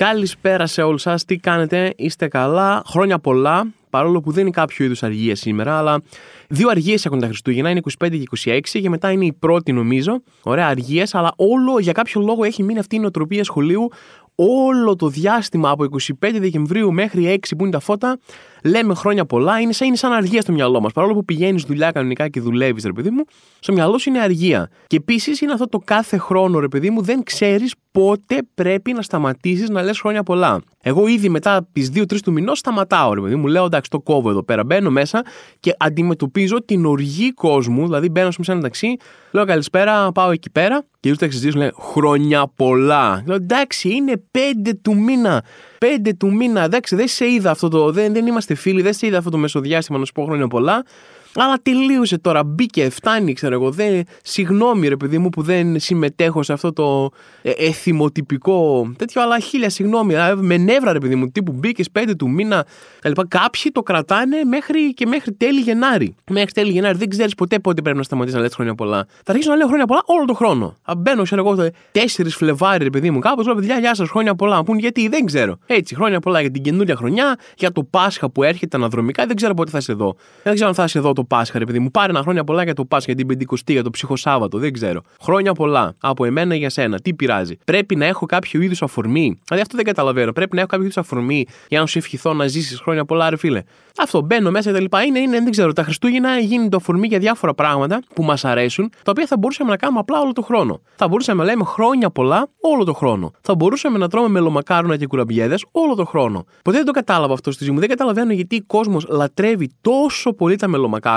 Καλησπέρα σε όλους σας. Τι κάνετε, είστε καλά. Χρόνια πολλά. Παρόλο που δεν είναι κάποιο είδους αργία σήμερα, αλλά δύο αργίες έχουν τα Χριστούγεννα. Είναι 25 και 26 και μετά είναι η πρώτη, νομίζω. Ωραία, αργίες, αλλά όλο για κάποιο λόγο έχει μείνει αυτή η νοοτροπία σχολείου. Όλο το διάστημα από 25 Δεκεμβρίου μέχρι 6 που είναι τα φώτα, λέμε χρόνια πολλά, είναι σαν, είναι σαν αργία στο μυαλό μας. Παρόλο που πηγαίνεις δουλειά κανονικά και δουλεύεις, ρε παιδί μου, στο μυαλό σου είναι αργία. Και επίσης είναι αυτό το κάθε χρόνο, ρε παιδί μου, δεν ξέρεις πότε πρέπει να σταματήσεις να λες χρόνια πολλά. Εγώ ήδη μετά τις 2-3 του μηνός σταματάω, ρε παιδί μου. Λέω εντάξει, το κόβω εδώ πέρα. Μπαίνω μέσα και αντιμετωπίζω την οργή κόσμου. Δηλαδή μπαίνω σε ένα ταξί, λέω καλησπέρα, πάω εκεί πέρα και του ταξιτζίε λένε χρόνια πολλά. Λέω εντάξει, είναι 5 του μήνα. 5 του μήνα, εντάξει, δεν σε είδα αυτό το. Δεν, δεν είμαστε φίλοι, δεν σε είδα αυτό το μεσοδιάστημα να σου πω χρόνια πολλά. Αλλά τελείωσε τώρα, μπήκε, φτάνει, ξέρω εγώ. Δεν, συγγνώμη, ρε παιδί μου, που δεν συμμετέχω σε αυτό το ε, εθιμοτυπικό τέτοιο, αλλά χίλια συγγνώμη. Με νεύρα, ρε παιδί μου, τύπου μπήκες πέντε του μήνα κλπ. Κάποιοι το κρατάνε μέχρι και μέχρι τέλη Γενάρη. Μέχρι τέλη Γενάρη δεν ξέρεις ποτέ πότε πρέπει να σταματήσεις να λες χρόνια πολλά. Θα αρχίσω να λέω χρόνια πολλά όλο τον χρόνο. Αν μπαίνω, ξέρω εγώ, 4 Φλεβάρι, ρε παιδί μου, κάπως λέω παιδιά, γεια σας, χρόνια πολλά. Να πούν γιατί δεν ξέρω. Έτσι, χρόνια πολλά για την καινούρια χρονιά, για το Πάσχα που έρχεται αναδρομικά, δεν ξέρω πότε θα είσαι εδώ. Δεν ξέρω αν θα είσαι εδώ το Πάσχα, ρε παιδί μου. Πάρε ένα χρόνια πολλά για το Πάσχα, για την Πεντηκοστή, για το Ψυχοσάββατο, δεν ξέρω. Χρόνια πολλά από εμένα για σένα. Τι πειράζει. Πρέπει να έχω κάποιο είδους αφορμή. Δηλαδή αυτό δεν καταλαβαίνω. Πρέπει να έχω κάποιο είδους αφορμή για να σου ευχηθώ να ζήσεις χρόνια πολλά, ρε φίλε. Αυτό μπαίνω μέσα και τα Είναι, είναι, δεν ξέρω. Τα Χριστούγεννα γίνει το αφορμή για διάφορα πράγματα που μας αρέσουν, τα οποία θα μπορούσαμε να κάνουμε απλά όλο το χρόνο. Θα μπορούσαμε να λέμε χρόνια πολλά όλο το χρόνο. Θα μπορούσαμε να τρώμε μελομακάρονα και κουραμπιέδες όλο το χρόνο. Ποτέ δεν το κατάλαβα αυτό στη ζωή μου. Δεν καταλαβαίνω γιατί ο κόσμος λατρεύει τόσο πολύ τα μελομακάρονα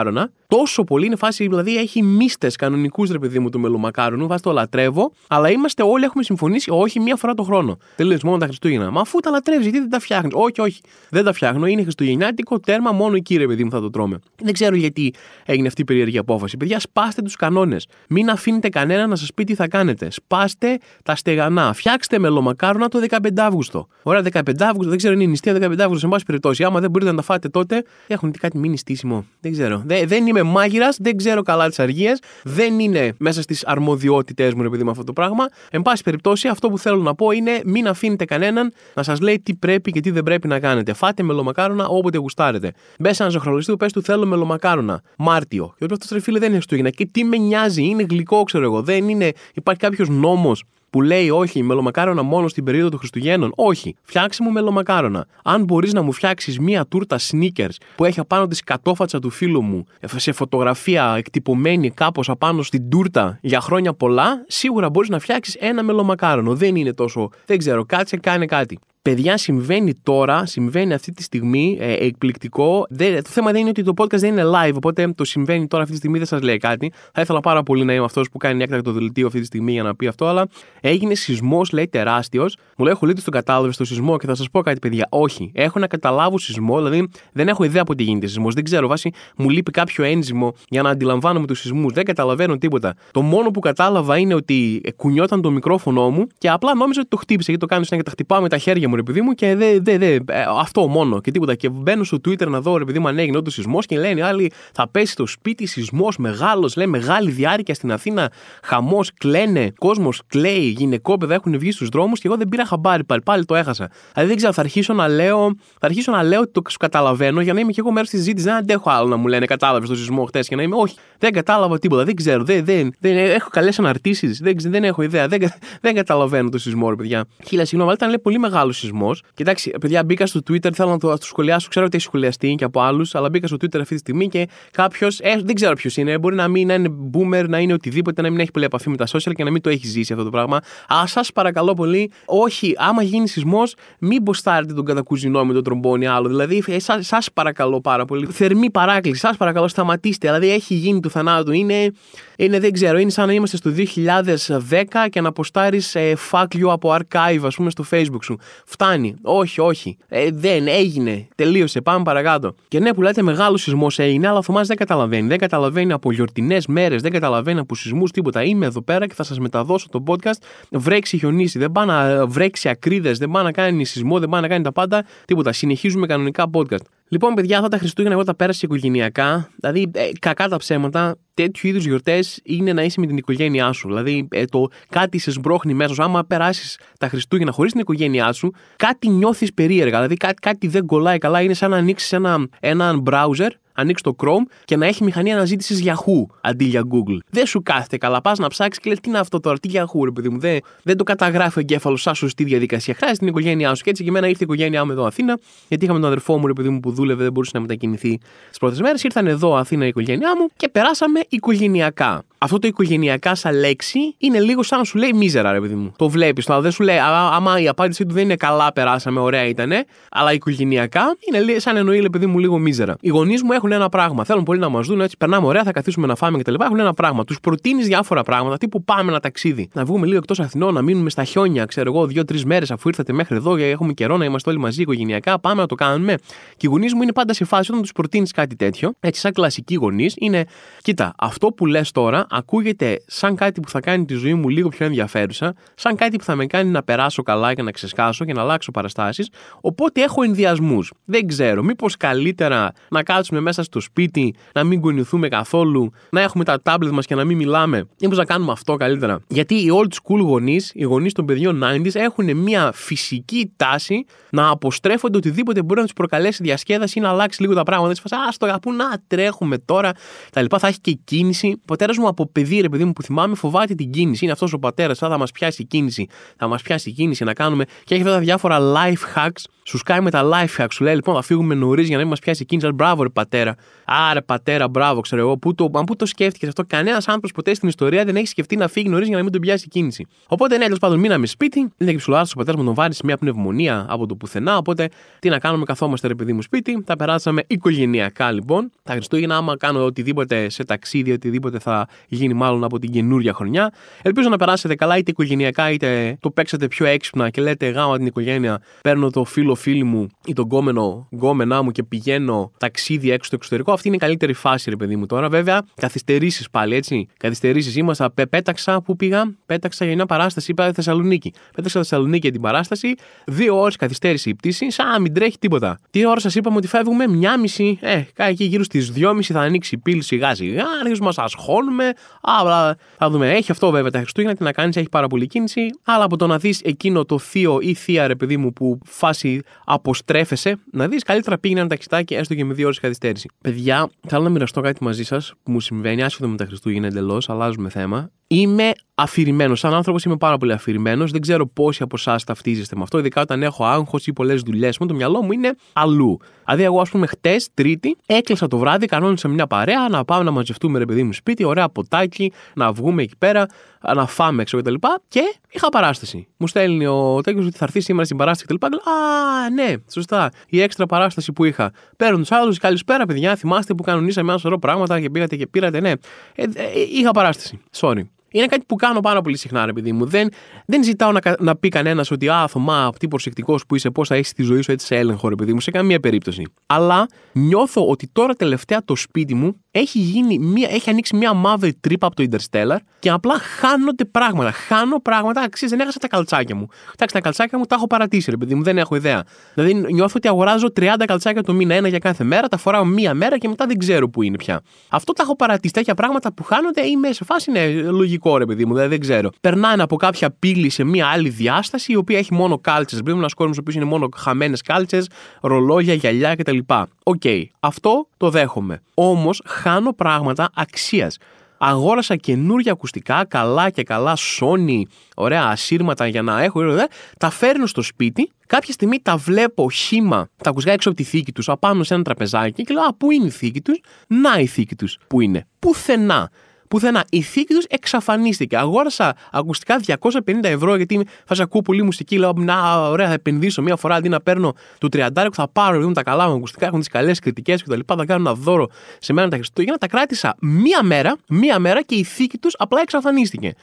τόσο πολύ. Είναι φάση, δηλαδή έχει μίστες κανονικούς ρε παιδί μου του μελομακάρονου. Βάζει το λατρεύω, αλλά είμαστε όλοι έχουμε συμφωνήσει όχι μία φορά το χρόνο. Τελείω μόνο τα Χριστούγεννα. Μα αφού τα λατρεύεις, γιατί δεν τα φτιάχνεις; Όχι, όχι. Δεν τα φτιάχνω. Είναι Χριστουγεννιάτικο τέρμα μόνο εκεί ρε παιδί μου θα το τρώμε. Δεν ξέρω γιατί έγινε αυτή η περίεργη απόφαση. Παιδιά, σπάστε τους κανόνες. Μην αφήνετε κανένα να σας πει τι θα κάνετε. Σπάστε τα στεγανά. Φτιάξτε μελομακάρονα το 15 Αύγουστο. Ωραία, 15 Αύγουστο, δεν ξέρω αν είναι νηστεία 15 Αύγουστο, σε πάση περιπτώσει. Άμα δεν μπορείτε να τα φάτε τότε, έχουν κάτι μήνυ στήσιμο. Δεν ξέρω. Δεν, δεν είμαι μάγειρας, δεν ξέρω καλά τις αργίες, δεν είναι μέσα στις αρμοδιότητές μου, επειδή με αυτό το πράγμα. Εν πάση περιπτώσει, αυτό που θέλω να πω είναι μην αφήνετε κανέναν να σας λέει τι πρέπει και τι δεν πρέπει να κάνετε. Φάτε μελομακάρονα όποτε γουστάρετε. Μπες ένα ζωχρονιστή πες του θέλω μελομακάρονα. Μάρτιο. Και αυτός φίλε δεν είναι Χριστούγεννα. Και τι με νοιάζει, είναι γλυκό, ξέρω εγώ. Δεν είναι, υπάρχει κάποιος νόμος που λέει όχι, μελομακάρονα μόνο στην περίοδο των Χριστουγέννων. Όχι, φτιάξε μου μελομακάρονα. Αν μπορείς να μου φτιάξεις μία τούρτα sneakers που έχει απάνω της κατόφατσα του φίλου μου σε φωτογραφία εκτυπωμένη κάπως απάνω στην τούρτα για χρόνια πολλά, σίγουρα μπορείς να φτιάξεις ένα μελομακάρονο. Δεν είναι τόσο. Δεν ξέρω, κάτσε, κάνε κάτι. Παιδιά, συμβαίνει τώρα, συμβαίνει αυτή τη στιγμή, ε, εκπληκτικό. Δεν, το θέμα δεν είναι ότι το podcast δεν είναι live, οπότε το συμβαίνει τώρα αυτή τη στιγμή, δεν σας λέει κάτι. Θα ήθελα πάρα πολύ να είμαι αυτός που κάνει έκτακτο δελτίο αυτή τη στιγμή για να πει αυτό, αλλά έγινε σεισμός, λέει τεράστιος. Μου λέει: Χολίτη τον κατάλαβες στο σεισμό και θα σας πω κάτι, παιδιά. Όχι, έχω να καταλάβω σεισμό, δηλαδή δεν έχω ιδέα από τι γίνεται σεισμός. Δεν ξέρω, βάσει μου λείπει κάποιο ένζυμο για να αντιλαμβάνομαι τους σεισμούς. Δεν καταλαβαίνω τίποτα. Το μόνο που κατάλαβα είναι ότι κουνιόταν το μικρόφωνο μου και απλά νόμιζα ότι το χτύπησε γιατί το κάνεις και τα χτυπάω με τα χέρια μου, ρε παιδί μου, και δε, δε, δε, ε, αυτό μόνο και τίποτα. Και μπαίνω στο Twitter να δω, ρε παιδί μου, αν έγινε όντως σεισμός και λένε άλλοι θα πέσει το σπίτι, σεισμός μεγάλος, λέει μεγάλη διάρκεια στην Αθήνα, χαμός, κλαίνε, κόσμος κλαίει, γυναικόπαιδα έχουν βγει στους δρόμους και εγώ δεν πήρα χαμπάρι πάλι, πάλι το έχασα. Δηλαδή δεν ξέρω, θα αρχίσω να λέω, θα αρχίσω να λέω ότι το καταλαβαίνω για να είμαι και εγώ μέρος της συζήτησης. Δεν αντέχω άλλο να μου λένε κατάλαβες το σεισμό χτες και να είμαι, Όχι, δεν κατάλαβα τίποτα, δεν ξέρω, δεν, δεν, δεν έχω καλές αναρτήσεις, δεν, δεν έχω ιδέα, δεν, δεν καταλαβαίνω το σεισμό, ρε παιδιά. Χίλια συγγνώμη, αλλά ήταν λέει, πολύ μεγάλο σεισμός Κοιτάξτε, παιδιά, μπήκα στο Twitter, θέλω να το, το σχολιάσω. Ξέρω ότι έχει σχολιαστεί και από άλλους, αλλά μπήκα στο Twitter αυτή τη στιγμή και κάποιο, ε, δεν ξέρω ποιος είναι, μπορεί να μην είναι boomer, να είναι οτιδήποτε, να μην έχει πολύ επαφή με τα social και να μην το έχει ζήσει αυτό το πράγμα. Α, σας παρακαλώ πολύ, όχι, άμα γίνει σεισμός, μην μποστάρετε τον κατακουζινό με τον τρομπόνι άλλο. Δηλαδή, ε, σα παρακαλώ πάρα πολύ. Θερμή παράκληση, σας παρακαλώ, σταματήστε. Δηλαδή, έχει γίνει του θανάτου. Είναι, είναι, δεν ξέρω, είναι σαν να είμαστε στο 2010 και να αποστάρει ε, fuck you από archive, ας πούμε, στο facebook σου. Φτάνει. Όχι, όχι. Ε, δεν έγινε. Τελείωσε. Πάμε παρακάτω. Και ναι, που λέτε μεγάλο σεισμό έγινε, αλλά ο Θωμάς δεν καταλαβαίνει. Δεν καταλαβαίνει από γιορτινές μέρες, δεν καταλαβαίνει από σεισμούς τίποτα. Είμαι εδώ πέρα και θα σας μεταδώσω το podcast. Βρέξει, χιονίσει. Δεν πάει να βρέξει ακρίδες, δεν πάει να κάνει σεισμό, δεν πάει να κάνει τα πάντα. Τίποτα. Συνεχίζουμε κανονικά podcast. Λοιπόν, παιδιά, αυτά τα Χριστούγεννα εγώ τα πέρασα οικογενειακά. Δηλαδή, ε, κακά τα ψέματα, τέτοιου είδους γιορτές είναι να είσαι με την οικογένειά σου. Δηλαδή, ε, το κάτι σε σμπρώχνει μέσα σου. Άμα περάσεις τα Χριστούγεννα χωρίς την οικογένειά σου, κάτι νιώθεις περίεργα. Δηλαδή, κάτι, κάτι δεν κολλάει καλά. Είναι σαν να ανοίξεις ένα, έναν browser ανοίξει το Chrome και να έχει μηχανή αναζήτησης Yahoo αντί για Google. Δεν σου κάθεται καλά. Πας να ψάξεις και λες τι είναι αυτό τώρα, τι Yahoo, ρε παιδί μου. Δεν, δεν το καταγράφει ο εγκέφαλος σαν σωστή διαδικασία. Χρειάζεται την οικογένειά σου. Και έτσι και εμένα ήρθε η οικογένειά μου εδώ Αθήνα, γιατί είχαμε τον αδερφό μου, ρε παιδί μου, που δούλευε, δεν μπορούσε να μετακινηθεί τι πρώτες μέρες. Ήρθαν εδώ Αθήνα η οικογένειά μου και περάσαμε οικογενειακά. Αυτό το οικογενειακά σαν λέξη είναι λίγο σαν να σου λέει μίζερα, ρε παιδί μου. Το βλέπεις, αλλά δεν σου λέει, άμα η απάντησή του δεν είναι καλά, περάσαμε, ωραία ήταν, αλλά οικογενειακά είναι σαν εννοεί, ρε παιδί μου, λίγο μίζερα. Οι γονείς μου έχουν ένα πράγμα. Θέλουν πολύ να μας δουν έτσι, περνάμε ωραία, θα καθίσουμε να φάμε κτλ. Έχουν ένα πράγμα. Τους προτείνεις διάφορα πράγματα, τύπου πάμε ένα ταξίδι. Να βγούμε λίγο εκτός Αθηνών, να μείνουμε στα χιόνια, ξέρω εγώ, δύο-τρεις μέρες αφού ήρθατε μέχρι εδώ και έχουμε καιρό να είμαστε όλοι μαζί οικογενειακά. Πάμε να το κάνουμε. Και οι γονείς μου είναι πάντα σε φάση όταν τους προτείνεις κάτι τέτοιο, έτσι σαν κλασικοί γονείς, είναι, κοίτα, αυτό που λες τώρα ακούγεται σαν κάτι που θα κάνει τη ζωή μου λίγο πιο ενδιαφέρουσα, σαν κάτι που θα με κάνει να περάσω καλά και να ξεσκάσω και να αλλάξω παραστάσεις. Οπότε έχω ενδιασμούς. Δεν ξέρω, μήπως καλύτερα να κάτσουμε μέσα στο σπίτι, να μην κουνηθούμε καθόλου, να έχουμε τα τάμπλετ μας και να μην μιλάμε. Μήπως να κάνουμε αυτό καλύτερα. Γιατί οι old school γονείς, οι γονείς των παιδιών 90s, έχουν μια φυσική τάση να αποστρέφονται οτιδήποτε μπορεί να τους προκαλέσει διασκέδαση ή να αλλάξει λίγο τα πράγματα. Α το αγαπού, να τρέχουμε τώρα. Τα λοιπά θα έχει και κίνηση. Ο πατέρας μου από παιδί, ρε παιδί μου που θυμάμαι, φοβάται την κίνηση. Είναι αυτός ο πατέρας, θα, θα μας πιάσει η κίνηση. Θα μας πιάσει η κίνηση να κάνουμε. Και έχει αυτά τα διάφορα life hacks. Σου σκάει με τα life hacks. Σου λέει λοιπόν θα φύγουμε νωρίς για να μην μας πιάσει η κίνηση. Μπράβο, ρε πατέρα. Άρε πατέρα, μπράβο, ξέρω εγώ. Πού το, πού το σκέφτηκες αυτό. Κανένας άνθρωπος ποτέ στην ιστορία δεν έχει σκεφτεί να φύγει νωρίς για να μην τον πιάσει η κίνηση. Οπότε ναι, τέλος πάντων μείναμε σπίτι. Δεν έχει ψηλά ο πατέρας μου τον βάλει σε μια πνευμονία από το πουθενά. Οπότε τι να κάνουμε, καθόμαστε ρε παιδί μου σπίτι. Τα περάσαμε οικογενειακά λοιπόν. Τα Χριστούγεννα, άμα κάνω οτιδήποτε σε ταξίδι, οτιδήποτε θα γίνει μάλλον από την καινούρια χρονιά. Ελπίζω να περάσετε καλά είτε οικογενειακά είτε το παίξατε πιο έξυπνα και λέτε γάμα την οικογένεια. Παίρνω το φίλο φίλη μου ή τον γκόμενο γκόμενά μου και πηγαίνω ταξίδι έξω στο εξωτερικό. Αυτή είναι η καλύτερη φάση, ρε παιδί μου τώρα. Βέβαια, καθυστερήσεις πάλι έτσι. Καθυστερήσεις. Ήμαστα, πέταξα που πήγα, πέταξα για μια παράσταση, είπα Θεσσαλονίκη. Πέταξα Θεσσαλονίκη για την παράσταση, δύο ώρες καθυστέρηση η πτήση, σαν να μην τρέχει τίποτα. Τι ώρα σας είπαμε ότι φεύγουμε, μια μισή, ε, εκεί γύρω στις δυόμιση θα ανοίξει η πύλη σιγά σιγά, αρχίζουμε να ασχόλουμε. Α, θα δούμε. Έχει αυτό βέβαια τα Χριστούγεννα, τι να κάνεις, έχει πάρα πολύ κίνηση. Αλλά από το να δεις εκείνο το θείο ή θεία, ρε παιδί μου, που φάση αποστρέφεσαι, να δεις καλύτερα πήγαινε ένα ταξιτάκι έστω και με δύο ώρες καθυστέρηση. Παιδιά, θέλω να μοιραστώ κάτι μαζί σας που μου συμβαίνει, άσχετο με τα Χριστούγεννα εντελώς, αλλάζουμε θέμα. Είμαι αφηρημένος. Σαν άνθρωπος είμαι πάρα πολύ αφηρημένος. Δεν ξέρω πόσοι από εσάς ταυτίζεστε με αυτό, ειδικά όταν έχω άγχος ή πολλές δουλειές μου. Το μυαλό μου είναι αλλού. Δηλαδή, εγώ, ας πούμε, χτες, Τρίτη, έκλεισα το βράδυ, κανόνισα μια παρέα να πάμε να μαζευτούμε, ρε παιδί μου, σπίτι, ωραία ποτάκι, να βγούμε εκεί πέρα, να φάμε έξω κτλ. Και, και είχα παράσταση. Μου στέλνει ο Τέκος ότι θα έρθει σήμερα στην παράσταση κτλ. Α, ναι, σωστά. Η έξτρα παράσταση που είχα. Παίρνουν τους άλλους, καλησπέρα, παιδιά. Θυμάστε που κανονίσαμε ένα σωρό πράγματα και πήγατε και πήρατε, ναι. Ε, ε, είχα παράσταση. Sorry. Είναι κάτι που κάνω πάρα πολύ συχνά, ρε παιδί μου. Δεν, δεν ζητάω να, να πει κανένας ότι Α, Θωμά, τι προσεκτικός που είσαι, πώς θα έχεις τη ζωή σου έτσι σε έλεγχο, ρε παιδί μου, σε καμία περίπτωση. Αλλά νιώθω ότι τώρα τελευταία το σπίτι μου έχει, γίνει μια, έχει ανοίξει μια μαύρη τρύπα από το Interstellar και απλά χάνονται πράγματα. Χάνω πράγματα, αξίζει, δεν έχασα τα καλτσάκια μου. Εντάξει, τα καλτσάκια μου τα έχω παρατήσει, ρε παιδί μου, δεν έχω ιδέα. Δηλαδή νιώθω ότι αγοράζω 30 καλτσάκια το μήνα, ένα για κάθε μέρα, τα φοράω μία μέρα και μετά δεν ξέρω που είναι πια. Αυτό τα έχω παρατήσει. Τέτοια πράγματα που χάνονται είμαι σε φάση, είναι λογικό, ρε παιδί μου, δηλαδή δεν ξέρω. Περνάνε από κάποια πύλη σε μία άλλη διάσταση, η οποία έχει μόνο κάλτσες. Πρέπει ένας κόσμος ο οποίος είναι μόνο χαμένες κάλτσες, ρολόγια, γυαλιά κτλ. OK, okay, αυτό το δέχομαι. Όμως χάνω πράγματα αξίας. Αγόρασα καινούργια ακουστικά, καλά και καλά, Sony, ωραία ασύρματα για να έχω. Ωραία, τα φέρνω στο σπίτι. Κάποια στιγμή τα βλέπω χήμα, τα ακουστικά έξω από τη θήκη τους, απάνω σε ένα τραπεζάκι και λέω Α, πού είναι η θήκη τους, Να η θήκη τους, πού είναι; Πουθενά πουθενά. Η θήκη τους εξαφανίστηκε. Αγόρασα ακουστικά 250 ευρώ γιατί θα ακούω πολύ μουσική. Λέω, Να, ωραία, θα επενδύσω μία φορά αντί να παίρνω το 30 που θα πάρω δουν τα καλά μου ακουστικά, έχουν τις καλές κριτικές κτλ. Θα κάνω ένα δώρο σε μένα τα Χριστούγεννα. Τα κράτησα μία μέρα, μία μέρα και η θήκη τους απλά εξαφανίστηκε.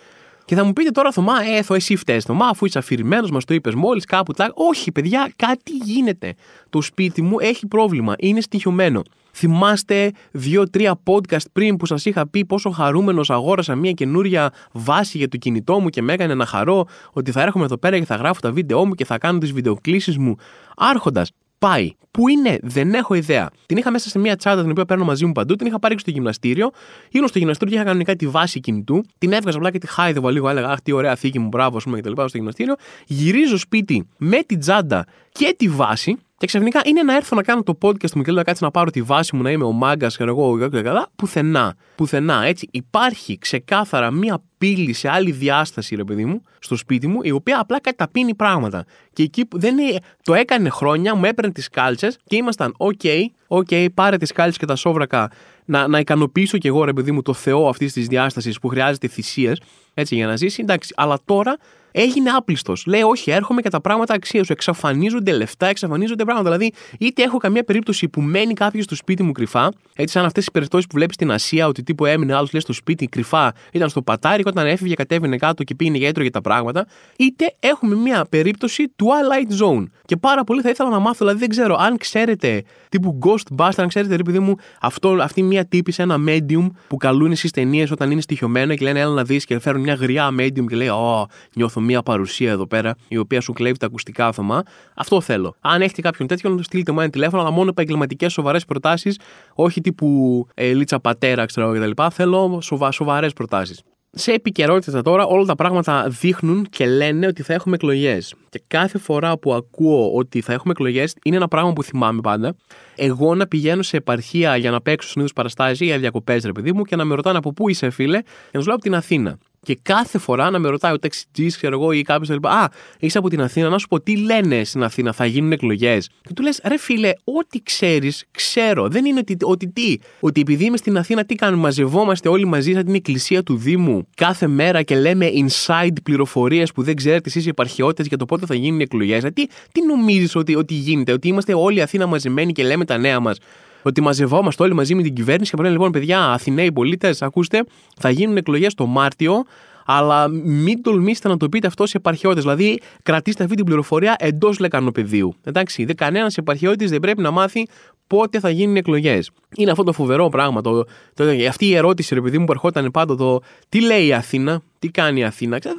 Και θα μου πείτε τώρα, Θωμά, έθω, εσύ φταίεις, Θωμά, αφού είσαι αφηρημένος, μας το είπες μόλις κάπου. Τλά. Όχι, παιδιά, κάτι γίνεται. Το σπίτι μου έχει πρόβλημα. Είναι στοιχειωμένο. Θυμάστε δύο-τρία podcast πριν που σας είχα πει πόσο χαρούμενος αγόρασα μια καινούρια βάση για το κινητό μου και με έκανε να χαρώ ότι θα έρχομαι εδώ πέρα και θα γράφω τα βίντεό μου και θα κάνω τις βιντεοκλήσεις μου άρχοντας. πάει. Πού είναι, δεν έχω ιδέα. Την είχα μέσα σε μια τσάντα την οποία παίρνω μαζί μου παντού, την είχα πάρει στο γυμναστήριο. Ήμουν στο γυμναστήριο και είχα κανονικά τη βάση κινητού. Την έβγαζα απλά και τη χάιδευα λίγο. Έλεγα Αχ, τι ωραία θήκη μου, μπράβο, ας πούμε και τα λοιπά στο γυμναστήριο. Γυρίζω σπίτι με την τσάντα και τη βάση. Και ξαφνικά είναι να έρθω να κάνω το podcast μου και λέω να κάτσω να πάρω τη βάση μου να είμαι ο μάγκας και εγώ και καλά. Πουθενά. Πουθενά. Έτσι υπάρχει ξεκάθαρα μία πύλη σε άλλη διάσταση, ρε παιδί μου, στο σπίτι μου, η οποία απλά καταπίνει πράγματα. Και εκεί που δεν είναι, το έκανε χρόνια, μου έπαιρνε τις κάλτσες και ήμασταν, OK, okay, OK, okay, πάρε τις κάλτσες και τα σόβρακα να, να ικανοποιήσω κι εγώ, ρε παιδί μου, το Θεό αυτής της διάστασης που χρειάζεται θυσίες, έτσι για να ζήσει. Εντάξει, αλλά τώρα έγινε άπλιστος. Λέει, Όχι, έρχομαι και τα πράγματα αξία σου. Εξαφανίζονται λεφτά, εξαφανίζονται πράγματα. Δηλαδή, είτε έχω καμία περίπτωση που μένει κάποιος στο σπίτι μου κρυφά, έτσι σαν αυτές οι περιπτώσεις που βλέπεις στην Ασία, ότι τύπου έμεινε άλλος λέει στο σπίτι κρυφά, ήταν στο πατάρι, όταν έφυγε κατέβαινε κάτω και πήγαινε για για τα πράγματα. Είτε έχουμε μια περίπτωση Twilight Zone. Και πάρα πολύ θα ήθελα να μάθω, δηλαδή δεν ξέρω αν ξέρετε τύπου Ghostbuster, αν ξέρετε, ρε παιδί μου, αυτό, αυτή μια τύπη σε ένα medium που καλούν στι ταινίες όταν είναι στοιχειωμένο και λένε Έλα να δεις και φέρουν μια γριά medium και λέει Ω, νιώθω μια παρουσία εδώ πέρα η οποία σου κλέβει τα ακουστικά άθωμα. Αυτό θέλω. Αν έχετε κάποιον τέτοιον, στείλτε μου ένα τηλέφωνο, αλλά μόνο επαγγελματικές σοβαρές προτάσεις, όχι τύπου ε, λίτσα πατέρα, ξέρω κτλ. Θέλω σοβα, σοβαρές προτάσεις. Σε επικαιρότητα τώρα, όλα τα πράγματα δείχνουν και λένε ότι θα έχουμε εκλογές. Και κάθε φορά που ακούω ότι θα έχουμε εκλογές, είναι ένα πράγμα που θυμάμαι πάντα. Εγώ να πηγαίνω σε επαρχία για να παίξω συνήθως παραστάσεις ή για διακοπές, ρε παιδί μου, και να με ρωτάνε από πού είσαι, φίλε, και να σου λέω από την Αθήνα. Και κάθε φορά να με ρωτάει ο ταξιτζής, ξέρω εγώ, ή κάποιος λοιπά. Α, είσαι από την Αθήνα, να σου πω τι λένε στην Αθήνα, θα γίνουν εκλογές; Και του λες, ρε φίλε, ό,τι ξέρεις, ξέρω. Δεν είναι ότι, ότι τι. Ότι επειδή είμαι στην Αθήνα, τι κάνουμε, μαζευόμαστε όλοι μαζί σαν την εκκλησία του Δήμου κάθε μέρα και λέμε inside πληροφορίες που δεν ξέρετε εσείς οι επαρχιώτες για το πότε θα γίνουν εκλογές. Ε, τι, τι νομίζεις ότι, ότι γίνεται, ότι είμαστε όλοι Αθήνα μαζεμένοι και λέμε τα νέα μας; Ότι μαζευόμαστε όλοι μαζί με την κυβέρνηση και λέμε λοιπόν, παιδιά, Αθηναίοι πολίτες, ακούστε, θα γίνουν εκλογές το Μάρτιο, αλλά μην τολμήσετε να το πείτε αυτό σε επαρχιώτες. Δηλαδή, κρατήστε αυτή την πληροφορία εντός λεκανοπεδίου. Εντάξει, δεν κανένας επαρχιώτης δεν πρέπει να μάθει πότε θα γίνουν εκλογές. Είναι αυτό το φοβερό πράγμα. Το, το, αυτή η ερώτηση, ρε παιδί μου, που ερχόταν πάντα το τι λέει η Αθήνα, τι κάνει η Αθήνα; Δεν,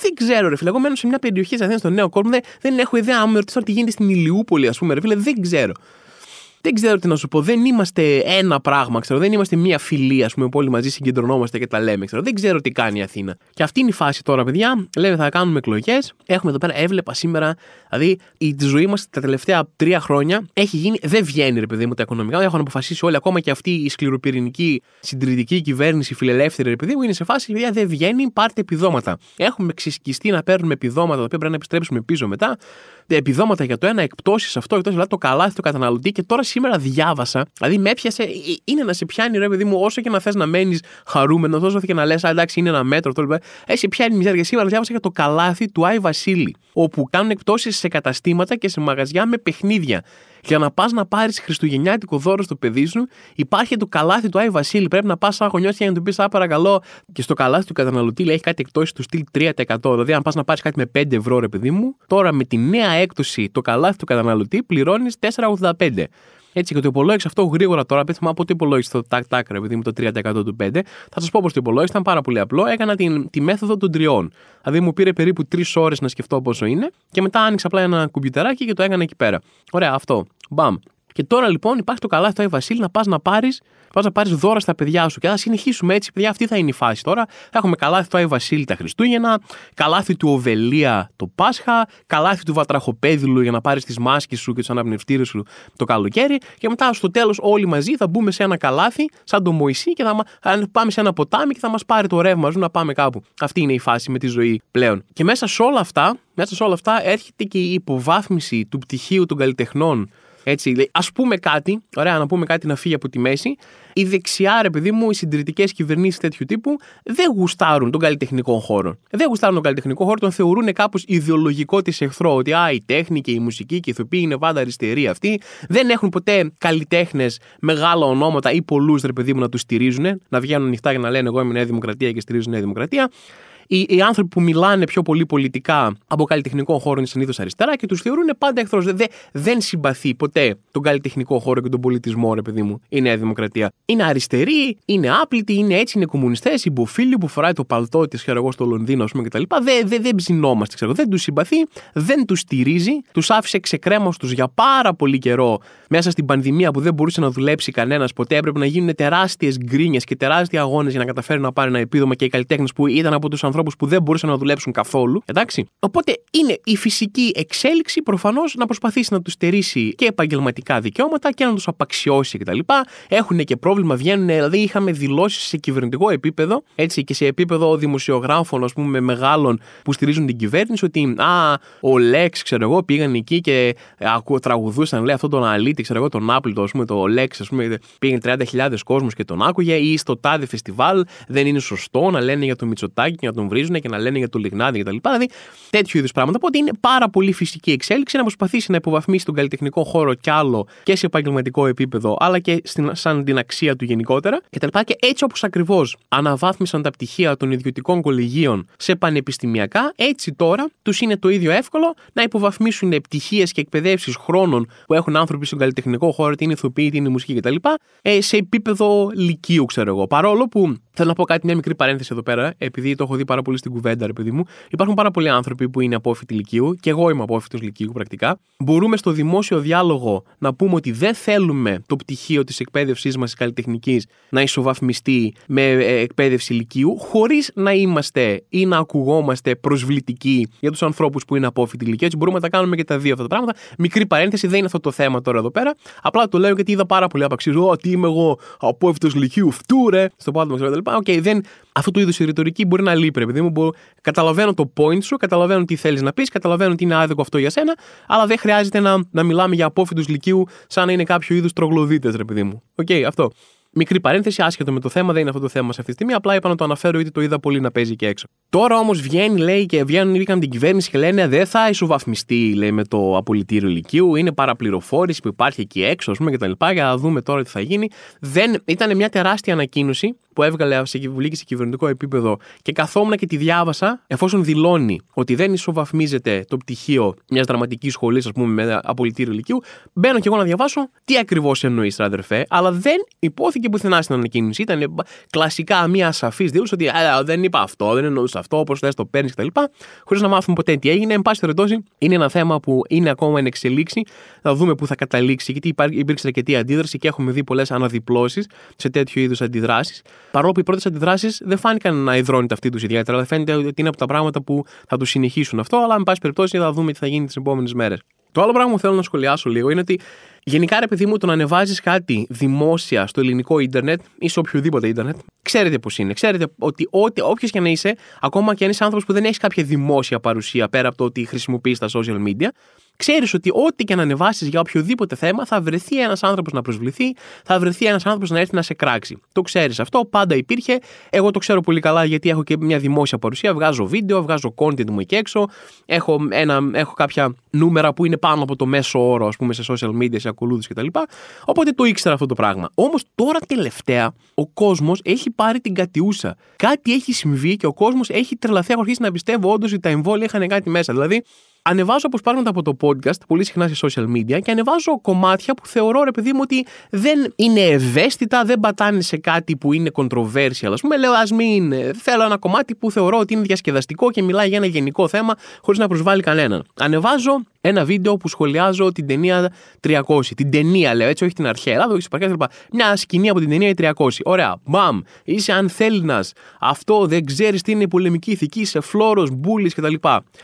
δεν ξέρω, ρε φίλε. Εγώ μένω σε μια περιοχή της Αθήνας, στον νέο κόσμο, δεν, δεν έχω ιδέα. Αν με ρωτήσω τι γίνεται στην Ηλιούπολη, ας πούμε, ρε φίλε, δεν ξέρω δεν ξέρω τι να σου πω. Δεν είμαστε ένα πράγμα, ξέρω. Δεν είμαστε μία φιλία, ας πούμε, που όλοι μαζί συγκεντρωνόμαστε και τα λέμε, ξέρω. Δεν ξέρω τι κάνει η Αθήνα. Και αυτή είναι η φάση τώρα, παιδιά. Λέμε θα κάνουμε εκλογές. Έχουμε εδώ πέρα, έβλεπα σήμερα. Δηλαδή, η ζωή μας τα τελευταία τρία χρόνια έχει γίνει. Δεν βγαίνει, ρε παιδί μου, τα οικονομικά. Έχουν αποφασίσει όλοι, ακόμα και αυτή η σκληροπυρηνική συντηρητική κυβέρνηση, φιλελεύθερη, ρε παιδί μου, είναι σε φάση, παιδιά, δεν βγαίνει, πάρτε επιδόματα. Έχουμε ξεσκιστεί να παίρνουμε επιδόματα, τα οποία πρέπει να επιστρέψουμε πίσω μετά. Επιδόματα για το ένα, εκπτώσεις αυτό, εκτός δηλαδή το καλάθι του καταναλωτή και τώρα σήμερα διάβασα, δηλαδή με έπιασε, ε, ε, είναι να σε πιάνει ρε παιδί μου, όσο και να θες να μένεις χαρούμενος, όσο και να λες, εντάξει, είναι ένα μέτρο, το λοιπά. Έχει πιάνει μιζέρια. Σήμερα διάβασα για το καλάθι του Άι Βασίλη, όπου κάνουν εκπτώσεις σε καταστήματα και σε μαγαζιά με παιχνίδια. Για να πας να πάρεις χριστουγεννιάτικο δώρο στο παιδί σου, υπάρχει το καλάθι του Άι Βασίλη. Πρέπει να πας σαν γονιός για να του πεις, Α, παρακαλώ, και στο καλάθι του καταναλωτή λέει, έχει κάτι εκτόσει του στυλ 3%. Δηλαδή, αν πας να πάρεις κάτι με 5 ευρώ, ρε παιδί μου, τώρα με τη νέα έκπτωση το καλάθι του καταναλωτή πληρώνεις 4,85. Έτσι και το υπολόγισα αυτό γρήγορα τώρα. Πείτε από το υπολόγισα το τάκ τάκ, επειδή μου το 3% του 5. Θα σας πω πώ το υπολόγισα, ήταν πάρα πολύ απλό. Έκανα την, τη μέθοδο των τριών. Δηλαδή μου πήρε περίπου 3 ώρες να σκεφτώ πόσο είναι και μετά άνοιξα απλά ένα κουμπιτεράκι και το έκανα εκεί πέρα. Ωραία, αυτό. Μπαμ. Και τώρα λοιπόν υπάρχει το καλάθι του Άι Βασίλη να πας να πάρεις πας να πάρεις δώρα στα παιδιά σου. Και θα συνεχίσουμε έτσι, παιδιά. Αυτή θα είναι η φάση τώρα. Θα έχουμε καλάθι του Άι Βασίλη τα Χριστούγεννα, καλάθι του Οβελία το Πάσχα, καλάθι του Βατραχοπέδιλου για να πάρεις τις μάσκες σου και τους αναπνευστήρες σου το καλοκαίρι. Και μετά στο τέλος όλοι μαζί θα μπούμε σε ένα καλάθι, σαν το Μωυσή, και θα πάμε σε ένα ποτάμι και θα μας πάρει το ρεύμα να πάμε κάπου. Αυτή είναι η φάση με τη ζωή πλέον. Και μέσα σε όλα αυτά, μέσα σε όλα αυτά έρχεται και η υποβάθμιση του πτυχίου των καλλιτεχνών έτσι, ας πούμε κάτι, ωραία, να πούμε κάτι να φύγει από τη μέση. Η δεξιά, ρε παιδί μου, οι συντηρητικές κυβερνήσεις τέτοιου τύπου δεν γουστάρουν τον καλλιτεχνικό χώρο. Δεν γουστάρουν τον καλλιτεχνικό χώρο, τον θεωρούν κάπως ιδεολογικό της εχθρό. Ότι α, η τέχνη και η μουσική και οι ηθοποιοί είναι βάντα αριστερή αυτοί. Δεν έχουν ποτέ καλλιτέχνες μεγάλα ονόματα ή πολλούς, ρε παιδί μου, να τους στηρίζουν, να βγαίνουν ανοιχτά για να λένε Εγώ είμαι Νέα Δημοκρατία και στηρίζω Νέα Δημοκρατία. Οι, οι άνθρωποι που μιλάνε πιο πολύ πολιτικά από καλλιτεχνικό χώρο είναι συνήθως αριστερά και τους θεωρούν πάντα εχθρός. Δεν, δεν συμπαθεί ποτέ τον καλλιτεχνικό χώρο και τον πολιτισμό, ρε παιδί μου, η Νέα Δημοκρατία. Είναι αριστεροί, είναι άπλητοι, είναι έτσι, είναι κομμουνιστές, υποφίλοι που φοράει το παλτό της, ξέρω εγώ, στο Λονδίνο, ας πούμε κτλ. Δεν δε, δε ψινόμαστε, ξέρω Δεν τους συμπαθεί, δεν τους στηρίζει, τους άφησε ξεκρέμαστου για πάρα πολύ καιρό μέσα στην πανδημία που δεν μπορούσε να δουλέψει κανένας ποτέ. Έπρεπε να γίνουν τεράστιες γκρίνιες και τεράστια αγώνες για να καταφέρουν να πάρει ένα επίδομα και οι καλλιτέχνες που ήταν από τους ανθρώπου που δεν μπορούσαν να δουλέψουν καθόλου. Εντάξει. Οπότε είναι η φυσική εξέλιξη προφανώς να προσπαθήσει να τους στερήσει και επαγγελματικά δικαιώματα και να τους απαξιώσει κτλ. Έχουν και πρόβλημα, βγαίνουν, δηλαδή είχαμε δηλώσεις σε κυβερνητικό επίπεδο έτσι, και σε επίπεδο δημοσιογράφων, ας πούμε, μεγάλων που στηρίζουν την κυβέρνηση ότι α, ο Λέξ, ξέρω εγώ, πήγαν εκεί και ακού, τραγουδούσαν, λέει αυτό τον αλήτη, ξέρω εγώ, τον Apple, το, ας πούμε, το Λέξ, ας πούμε, πήγαν 30.000 κόσμος και τον άκουγε ή στο τάδε φεστιβάλ δεν είναι σωστό να λένε για το Μητσοτάκι και να τον βρίζουν και να λένε για το Λιγνάδι κτλ. Δηλαδή τέτοιου είδους πράγματα. Οπότε είναι πάρα πολύ φυσική εξέλιξη να προσπαθήσει να υποβαθμίσει τον καλλιτεχνικό χώρο κι άλλο και σε επαγγελματικό επίπεδο, αλλά και στην, σαν την αξία του γενικότερα κτλ. Και, και έτσι όπως ακριβώς αναβάθμισαν τα πτυχία των ιδιωτικών κολεγίων σε πανεπιστημιακά, έτσι τώρα τους είναι το ίδιο εύκολο να υποβαθμίσουν πτυχίε και εκπαιδεύσεις χρόνων που έχουν άνθρωποι στον καλλιτεχνικό χώρο, είτε είναι ηθοποιοί, είτε είναι μουσική κτλ. Ε, σε επίπεδο λυκείου, ξέρω εγώ. Παρόλο που θέλω να πω κάτι, μια μικρή παρένθεση εδώ πέρα, επειδή το έχω δει πάρα πολύ στην κουβέντα, ρε παιδί μου. Υπάρχουν πάρα πολλοί άνθρωποι που είναι απόφοιτοι λυκείου, και εγώ είμαι απόφοιτος λυκείου πρακτικά. Μπορούμε στο δημόσιο διάλογο να πούμε ότι δεν θέλουμε το πτυχίο της εκπαίδευσής μας καλλιτεχνικής να ισοβαθμιστεί με ε, εκπαίδευση λυκείου, χωρίς να είμαστε ή να ακουγόμαστε προσβλητικοί για τους ανθρώπους που είναι απόφοιτοι λυκείου. Έτσι μπορούμε να τα κάνουμε και τα δύο αυτά τα πράγματα. Μικρή παρένθεση, δεν είναι αυτό το θέμα τώρα εδώ πέρα. Απλά το λέω γιατί είδα πάρα πολύ απαξίωση. Ότι είμαι εγώ απόφοιτος λυκείου, φτου ρε, στο πάτωμα κτλ. OK, okay, δεν, αυτού του είδους η ρητορική μπορεί να λείπει, ρε παιδί μου. Μπορώ, καταλαβαίνω το point σου, καταλαβαίνω τι θέλεις να πεις, καταλαβαίνω ότι είναι άδικο αυτό για σένα, αλλά δεν χρειάζεται να, να μιλάμε για απόφοιτους λυκείου σαν να είναι κάποιο είδους τρογλωδίτες, ρε παιδί μου. OK, okay, αυτό. Μικρή παρένθεση, άσχετο με το θέμα, δεν είναι αυτό το θέμα σε αυτή τη στιγμή. Απλά είπα να το αναφέρω, γιατί το είδα πολύ να παίζει και έξω. Τώρα όμως βγαίνει, λέει, και βγαίνουν οι την κυβέρνηση και λένε δεν θα ισοβαθμιστεί, λέει, με το απολυτήριο λυκείου. Είναι παραπληροφόρηση που υπάρχει εκεί έξω, ας πούμε, κτλ. Για να δούμε τώρα τι θα γίνει. Δεν, ήταν μια τεράστια ανακοίνωση που έβγαλε σε Βουλή και σε κυβερνητικό επίπεδο και καθόμουν και τη διάβασα, εφόσον δηλώνει ότι δεν ισοβαθμίζεται το πτυχίο μιας δραματικής σχολής, ας πούμε, με απολυτήριο ηλικίου, μπαίνω και εγώ να διαβάσω τι ακριβώς εννοείς, αδερφέ, αλλά δεν υπόθηκε πουθενά στην ανακοίνωση. Ήταν κλασικά μια ασαφής δήλωση ότι δεν είπα αυτό, δεν εννοούσα αυτό, όπως θες το παίρνεις κτλ. Χωρίς να μάθουμε ποτέ τι έγινε. Εν πάση περιπτώσει, είναι ένα θέμα που είναι ακόμα εν εξελίξη. Θα δούμε πού θα καταλήξει, γιατί υπήρξε αρκετή αντίδραση και έχουμε δει πολλές αναδιπλώσεις σε τέτοιου είδους αντιδράσεις. Παρόλο που οι πρώτες αντιδράσεις δεν φάνηκαν να υδρώνεται αυτή τους ιδιαίτερα, δεν φαίνεται ότι είναι από τα πράγματα που θα τους συνεχίσουν αυτό, αλλά εν πάση περιπτώσει θα δούμε τι θα γίνει τις επόμενες μέρες. Το άλλο πράγμα που θέλω να σχολιάσω λίγο είναι ότι γενικά ρε παιδί μου το να ανεβάζεις κάτι δημόσια στο ελληνικό ίντερνετ ή σε οποιοδήποτε ίντερνετ, ξέρετε πώς είναι. Ξέρετε ότι όποιος και να είσαι, ακόμα και αν είσαι άνθρωπος που δεν έχεις κάποια δημόσια παρουσία πέρα από το ότι χρησιμοποιείς τα social media, ξέρεις ότι ό,τι και να ανεβάσεις για οποιοδήποτε θέμα θα βρεθεί ένας άνθρωπος να προσβληθεί, θα βρεθεί ένας άνθρωπος να έρθει να σε κράξει. Το ξέρεις αυτό, πάντα υπήρχε. Εγώ το ξέρω πολύ καλά γιατί έχω και μια δημόσια παρουσία. Βγάζω βίντεο, βγάζω content μου εκεί έξω. Έχω, ένα, έχω κάποια νούμερα που είναι πάνω από το μέσο όρο, ας πούμε, σε social media, σε ακολούθηση κτλ. Οπότε το ήξερα αυτό το πράγμα. Όμως τώρα τελευταία ο κόσμος έχει πάρει την κατιούσα. Κάτι έχει συμβεί και ο κόσμος έχει τρελαθεί. Έχω αρχίσει να πιστεύω όντως ότι τα εμβόλια είχαν κάτι μέσα. Δηλαδή, ανεβάζω αποσπάσματα από το podcast πολύ συχνά σε social media και ανεβάζω κομμάτια που θεωρώ ρε παιδί μου ότι δεν είναι ευαίσθητα, δεν πατάνε σε κάτι που είναι controversial. Α πούμε, λέω ας μην. Θέλω ένα κομμάτι που θεωρώ ότι είναι διασκεδαστικό και μιλάει για ένα γενικό θέμα χωρίς να προσβάλλει κανέναν. Ανεβάζω ένα βίντεο που σχολιάζω την ταινία 300. Την ταινία λέω έτσι, όχι την αρχαία Ελλάδα, όχι στην κλπ. Μια σκηνή από την ταινία 300. Ωραία, μπαμ, είσαι ανθέλινα. Αυτό δεν ξέρεις τι είναι η πολεμική ηθική, σε φλόρος, μπουλή κτλ.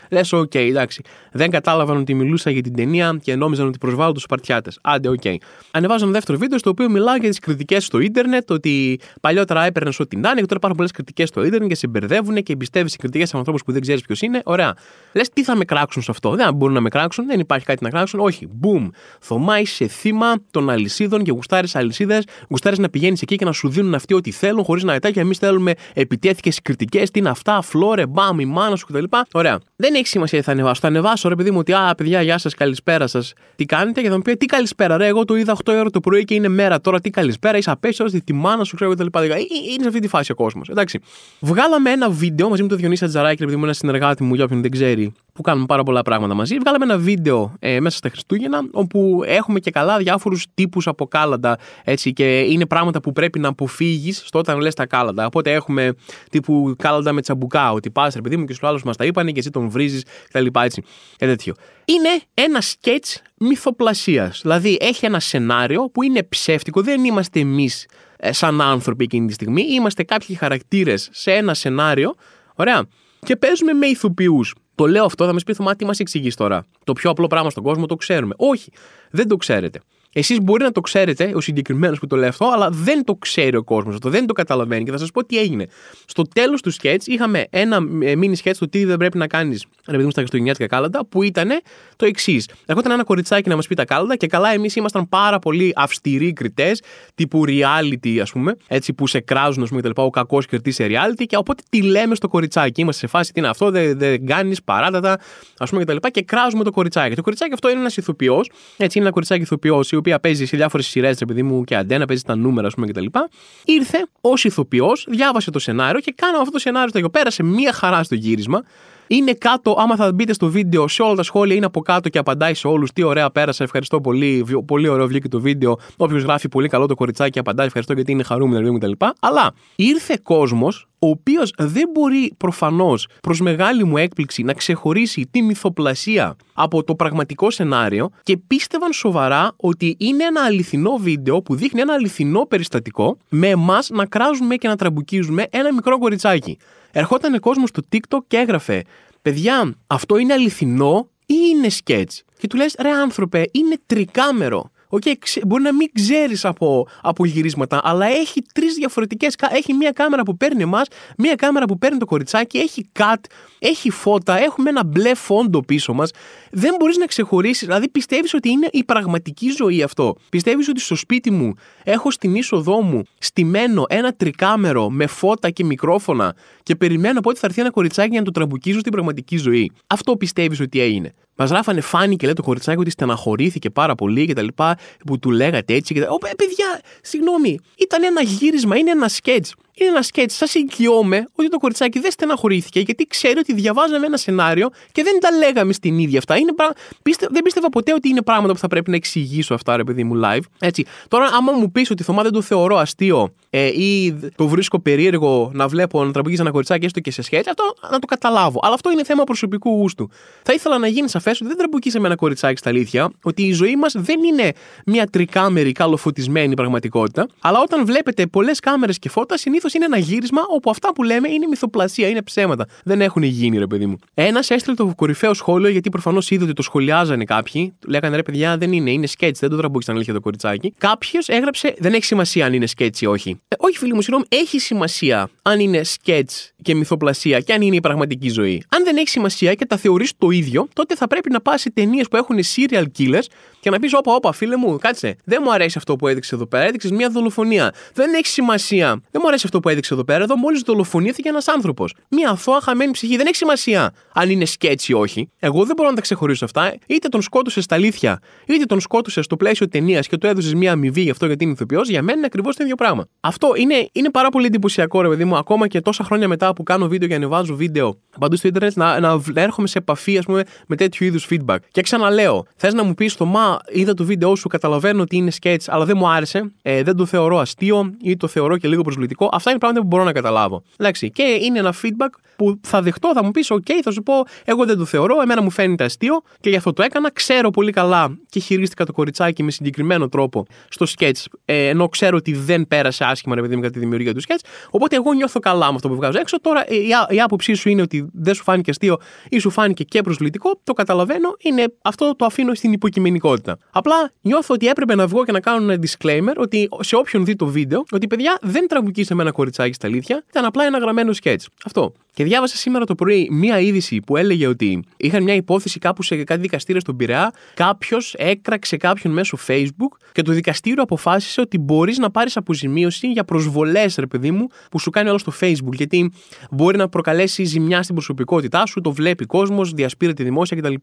Λες, OK, okay, εντάξει. Δεν κατάλαβαν ότι μιλούσα για την ταινία και νόμιζαν ότι προσβάλλω τους Σπαρτιάτες. Άντε, OK. Okay. Ανεβάζω ένα δεύτερο βίντεο στο οποίο μιλάω για τις κριτικές στο ίντερνετ, ότι παλιότερα έπαιρνες ό,τι να είναι και τώρα υπάρχουν πολλές κριτικές στο ίντερνετ και σε μπερδεύουν και εμπιστεύεσαι κριτικές από ανθρώπους που δεν ξέρεις ποιος είναι. Ωραία. Λες, τι θα με κράξουν σε αυτό; Δεν μπορούν να με κράξουν κράξουν, δεν υπάρχει κάτι να κράξουν. Όχι, boom. Θωμά είσαι θύμα των αλυσίδων και γουστάρεις αλυσίδες, γουστάρεις να πηγαίνεις εκεί και να σου δίνουν αυτοί ό,τι θέλουν χωρίς να και Εμείς θέλουμε επιτέθηκες κριτικές, τι είναι αυτά, φλώρε, μπαμ, η μάνα σου κτλ. Ωραία. Δεν έχει σημασία τι θα ανεβάσω. Θα ανεβάσω ρε παιδί μου ότι, α, παιδιά, γεια σας, καλησπέρα σας. Τι κάνετε και θα μου πει, τι καλησπέρα, ρε. Εγώ το είδα 8 ώρα το πρωί και είναι μέρα τώρα. Τι καλησπέρα, είσαι απέσιος, τη μάνα σου, ξέρω κτλ. Είναι σε αυτή τη φάση ο κόσμος. Εντάξει. Βγάλαμε ένα βίντεο μαζί με τον Διονύση Ατζαράκη, επειδή μου ένα συνεργάτη μου, για όποιον δεν ξέρει, που κάνουμε πάρα πολλά πράγματα μαζί. Βγάλαμε ένα βίντεο ε, μέσα στα Χριστούγεννα, όπου έχουμε και καλά διάφορους τύπους από κάλαντα. Έτσι, και είναι πράγματα που πρέπει να αποφύγεις στο όταν λες τα κάλαντα. Οπότε έχουμε τύπου κάλαντα με τσαμπουκά, ότι πας, ρε παιδί μου, και στου άλλου μας τα είπανε και εσύ τον βρίζεις κτλ. Έτσι, και τέτοιο. Είναι ένα σκέτς μυθοπλασίας. Δηλαδή έχει ένα σενάριο που είναι ψεύτικο, δεν είμαστε εμείς ε, σαν άνθρωποι εκείνη τη στιγμή. Είμαστε κάποιοι χαρακτήρες σε ένα σενάριο. Ωραία. Και παίζουμε με ηθοποιούς. Το λέω αυτό, θα μας πει Θωμά, τι μας εξηγείς τώρα; Το πιο απλό πράγμα στον κόσμο το ξέρουμε. Όχι, δεν το ξέρετε. Εσείς μπορεί να το ξέρετε, ο συγκεκριμένος που το λέει αυτό, αλλά δεν το ξέρει ο κόσμος αυτό, δεν το καταλαβαίνει. Και θα σας πω τι έγινε. Στο τέλος του σκέτς είχαμε ένα μίνι σκέτς το τι δεν πρέπει να κάνεις, ρε παιδί μου, στα Χριστουγεννιάτικα κάλαντα, που ήταν το εξής. Ερχόταν ένα κοριτσάκι να μας πει τα κάλαντα και καλά εμείς ήμασταν πάρα πολύ αυστηροί κριτές, τύπου reality, ας πούμε, έτσι που σε κράζουν, ας πούμε, κτλ. Ο κακός κριτής σε reality. Και οπότε τι λέμε στο κοριτσάκι. Είμαστε σε φάση τι είναι αυτό, δεν δε κάνεις παράτατα, ας πούμε, κτλ. Και, και κράζουμε το κοριτσάκι. Το κοριτσάκι αυτό είναι ένας ηθοποιός, έτσι είναι ένα κοριτσάκι ηθοποιός, οποία παίζει σε διάφορες σειρές, παιδί μου, και αντένα, παίζει τα νούμερα, ας πούμε, κτλ. Ήρθε ως ηθοποιός, διάβασε το σενάριο και κάναμε αυτό το σενάριο στο Πέρασε μία χαρά στο γύρισμα. Είναι κάτω, άμα θα μπείτε στο βίντεο, σε όλα τα σχόλια είναι από κάτω και απαντάει σε όλους. Τι ωραία πέρασε, ευχαριστώ πολύ. Πολύ ωραίο βγήκε το βίντεο. Όποιος γράφει πολύ καλό το κοριτσάκι, απαντάει ευχαριστώ γιατί είναι χαρούμενο κτλ. Αλλά ήρθε κόσμος ο οποίος δεν μπορεί προφανώς προς μεγάλη μου έκπληξη να ξεχωρίσει τη μυθοπλασία από το πραγματικό σενάριο και πίστευαν σοβαρά ότι είναι ένα αληθινό βίντεο που δείχνει ένα αληθινό περιστατικό με εμάς να κράζουμε και να τραμπουκίζουμε ένα μικρό κοριτσάκι. Ερχόταν κόσμος στο TikTok και έγραφε Παιδιά, αυτό είναι αληθινό ή είναι σκέτς; Και του λες, ρε άνθρωπε, είναι τρικάμερο. Okay, μπορεί να μην ξέρεις από, από γυρίσματα, αλλά έχει τρεις διαφορετικές. Έχει μία κάμερα που παίρνει εμάς, μία κάμερα που παίρνει το κοριτσάκι, έχει cut, έχει φώτα, έχουμε ένα μπλε φόντο πίσω μας. Δεν μπορείς να ξεχωρίσεις. Δηλαδή, πιστεύεις ότι είναι η πραγματική ζωή αυτό. Πιστεύεις ότι στο σπίτι μου έχω στην είσοδό μου στημένο ένα τρικάμερο με φώτα και μικρόφωνα και περιμένω από ότι θα έρθει ένα κοριτσάκι για να το τραμπουκίζω στην πραγματική ζωή. Αυτό πιστεύεις ότι έγινε. Μας γράφανε φάνη και λέει το κοριτσάκι ότι στεναχωρήθηκε πάρα πολύ και τα λοιπά που του λέγατε έτσι. Και τα... Ω, παιδιά, συγγνώμη, ήταν ένα γύρισμα, είναι ένα σκέτ. Είναι ένα σκέτ. Σας εγγυώμαι ότι το κοριτσάκι δεν στεναχωρήθηκε γιατί ξέρει ότι διαβάζαμε ένα σενάριο και δεν τα λέγαμε στην ίδια αυτά. Είναι πρα... Πίστε... Δεν πίστευα ποτέ ότι είναι πράγματα που θα πρέπει να εξηγήσω αυτά, ρε παιδί μου, live. Έτσι. Τώρα, άμα μου πεις ότι Θωμά δεν το θεωρώ αστείο ε, ή το βρίσκω περίεργο να βλέπω να τραμπηγεί ένα κοριτσάκι έστω και σε σκέτ, αυτό να το καταλάβω. Αλλά αυτό είναι θέμα προσωπικού γούστου. Θα ήθελα να γίνει σαφές ότι δεν τραμπουκίσαμε ένα κοριτσάκι στα αλήθεια, ότι η ζωή μας δεν είναι μια τρικάμερη καλοφωτισμένη πραγματικότητα, αλλά όταν βλέπετε πολλές κάμερες και φώτα, συνήθως είναι ένα γύρισμα όπου αυτά που λέμε είναι μυθοπλασία, είναι ψέματα. Δεν έχουν γίνει, ρε παιδί μου. Ένας έστειλε το κορυφαίο σχόλιο, γιατί προφανώς είδε ότι το σχολιάζανε κάποιοι. Του λέγανε ρε παιδιά, δεν είναι, είναι σκετς, δεν το τραμπούκισαν αλήθεια το κοριτσάκι. Κάποιος έγραψε, δεν έχει σημασία αν είναι σκετς ή όχι. Ε, όχι, φίλοι μου, συγγνώμη, έχει σημασία αν είναι σκετς και μυθοπλασία και αν είναι η πραγματική ζωή. Αν δεν έχει σημασία και τα θεωρείς το ίδιο, τότε θα πρέπει να πας σε ταινίες που έχουν serial killers και να πεις: Όπα, όπα, φίλε μου, κάτσε. Δεν μου αρέσει αυτό που έδειξε εδώ πέρα. Έδειξες μια δολοφονία. Δεν έχει σημασία. Δεν μου αρέσει αυτό που έδειξε εδώ πέρα. Εδώ μόλις δολοφονήθηκε ένας άνθρωπος. Μια αθώα χαμένη ψυχή. Δεν έχει σημασία αν είναι σκέτσι ή όχι. Εγώ δεν μπορώ να τα ξεχωρίσω αυτά. Είτε τον σκότωσες στα αλήθεια, είτε τον σκότωσες στο πλαίσιο ταινίας και του έδωσες μια αμοιβή γι' αυτό γιατί είναι ηθοποιός. Για μένα είναι ακριβώς το ίδιο πράγμα. Αυτό είναι, είναι πάρα πολύ εντυπωσιακό, ρε παιδί μου, ακόμα και τόσα χρόνια μετά που κάνω βίντεο και ανεβάζω βίντεο παντού στο Ιντερνετ να, να έρχομαι σε επαφή, ας πούμε, με τέτοιου είδους feedback. Και ξαναλέω, θες να μου πεις το μα, είδα το βίντεο σου, καταλαβαίνω ότι είναι sketch, αλλά δεν μου άρεσε, ε, δεν το θεωρώ αστείο ή το θεωρώ και λίγο προσβλητικό. Αυτά είναι πράγματα που μπορώ να καταλάβω. Εντάξει, και είναι ένα feedback που θα δεχτώ, θα μου πεις: OK, θα σου πω, εγώ δεν το θεωρώ, εμένα μου φαίνεται αστείο και γι' αυτό το έκανα. Ξέρω πολύ καλά και χειρίστηκα το κοριτσάκι με συγκεκριμένο τρόπο στο sketch, ε, ενώ ξέρω ότι δεν πέρασε άσχημα, ρε παιδί μου, κατά τη δημιουργία του sketch. Οπότε εγώ νιώθω καλά με αυτό που βγάζω έξω. Τώρα η, η άποψή σου είναι ότι δεν σου φάνηκε αστείο ή σου φάνηκε και προσβλητικό, το καταλαβαίνω, είναι αυτό το αφήνω στην υποκειμενικότητα. Πραγματικότητα. Απλά νιώθω ότι έπρεπε να βγω και να κάνω ένα disclaimer ότι σε όποιον δει το βίντεο, ότι παιδιά δεν τραμπουκίστε με ένα κοριτσάκι στα αλήθεια, ήταν απλά ένα γραμμένο sketch. Αυτό. Και διάβασα σήμερα το πρωί μία είδηση που έλεγε ότι είχαν μια υπόθεση κάπου σε κάτι δικαστήριο στον Πειραιά. Κάποιος έκραξε κάποιον μέσω Facebook και το δικαστήριο αποφάσισε ότι μπορείς να πάρεις αποζημίωση για προσβολές, ρε παιδί μου, που σου κάνει όλο στο Facebook. Γιατί μπορεί να προκαλέσει ζημιά στην προσωπικότητά σου, το βλέπει κόσμος, διασπείρεται δημόσια κτλ.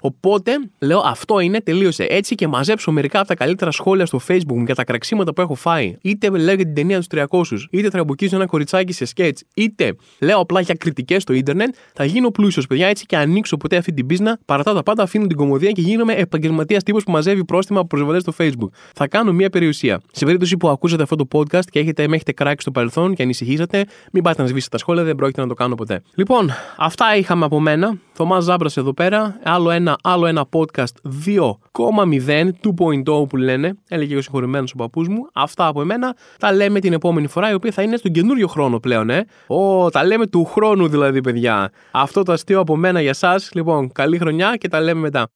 Οπότε λέω αυτό είναι, τελείωσε έτσι και μαζέψω μερικά από τα καλύτερα σχόλια στο Facebook για τα κραξίματα που έχω φάει. Είτε λέω για την ταινία τους 300, είτε τραμποκίζω ένα κοριτσάκι σε σκέτς, είτε λέω απλά για κριτικές στο ίντερνετ, θα γίνω πλούσιος, παιδιά, έτσι και ανοίξω ποτέ αυτή την πίσνα, παρατάω τα πάντα, αφήνω την κομμωδία και γίνομαι επαγγελματίας τύπος που μαζεύει πρόστιμα από προσβολέ στο Facebook. Θα κάνω μια περιουσία. Σε περίπτωση που ακούσατε αυτό το podcast και έχετε, με έχετε κράξει στο παρελθόν και ανησυχήσατε, μην πάτε να σβήσετε τα σχόλια, δεν πρόκειται να το κάνω ποτέ. Λοιπόν, αυτά είχαμε από μένα. Θωμάς Ζάμπρας εδώ πέρα. Άλλο ένα, άλλο ένα podcast 2,0, 2.0 που λένε. Έλεγε ο συγχωρημένος ο παππούς μου. Αυτά από εμένα. Τα λέμε την επόμενη φορά, η οποία θα είναι στον καινούριο χρόνο πλέον, ε. Ω, τα λέμε του χρόνου δηλαδή, παιδιά. Αυτό το αστείο από μένα για εσά. Λοιπόν, καλή χρονιά και τα λέμε μετά.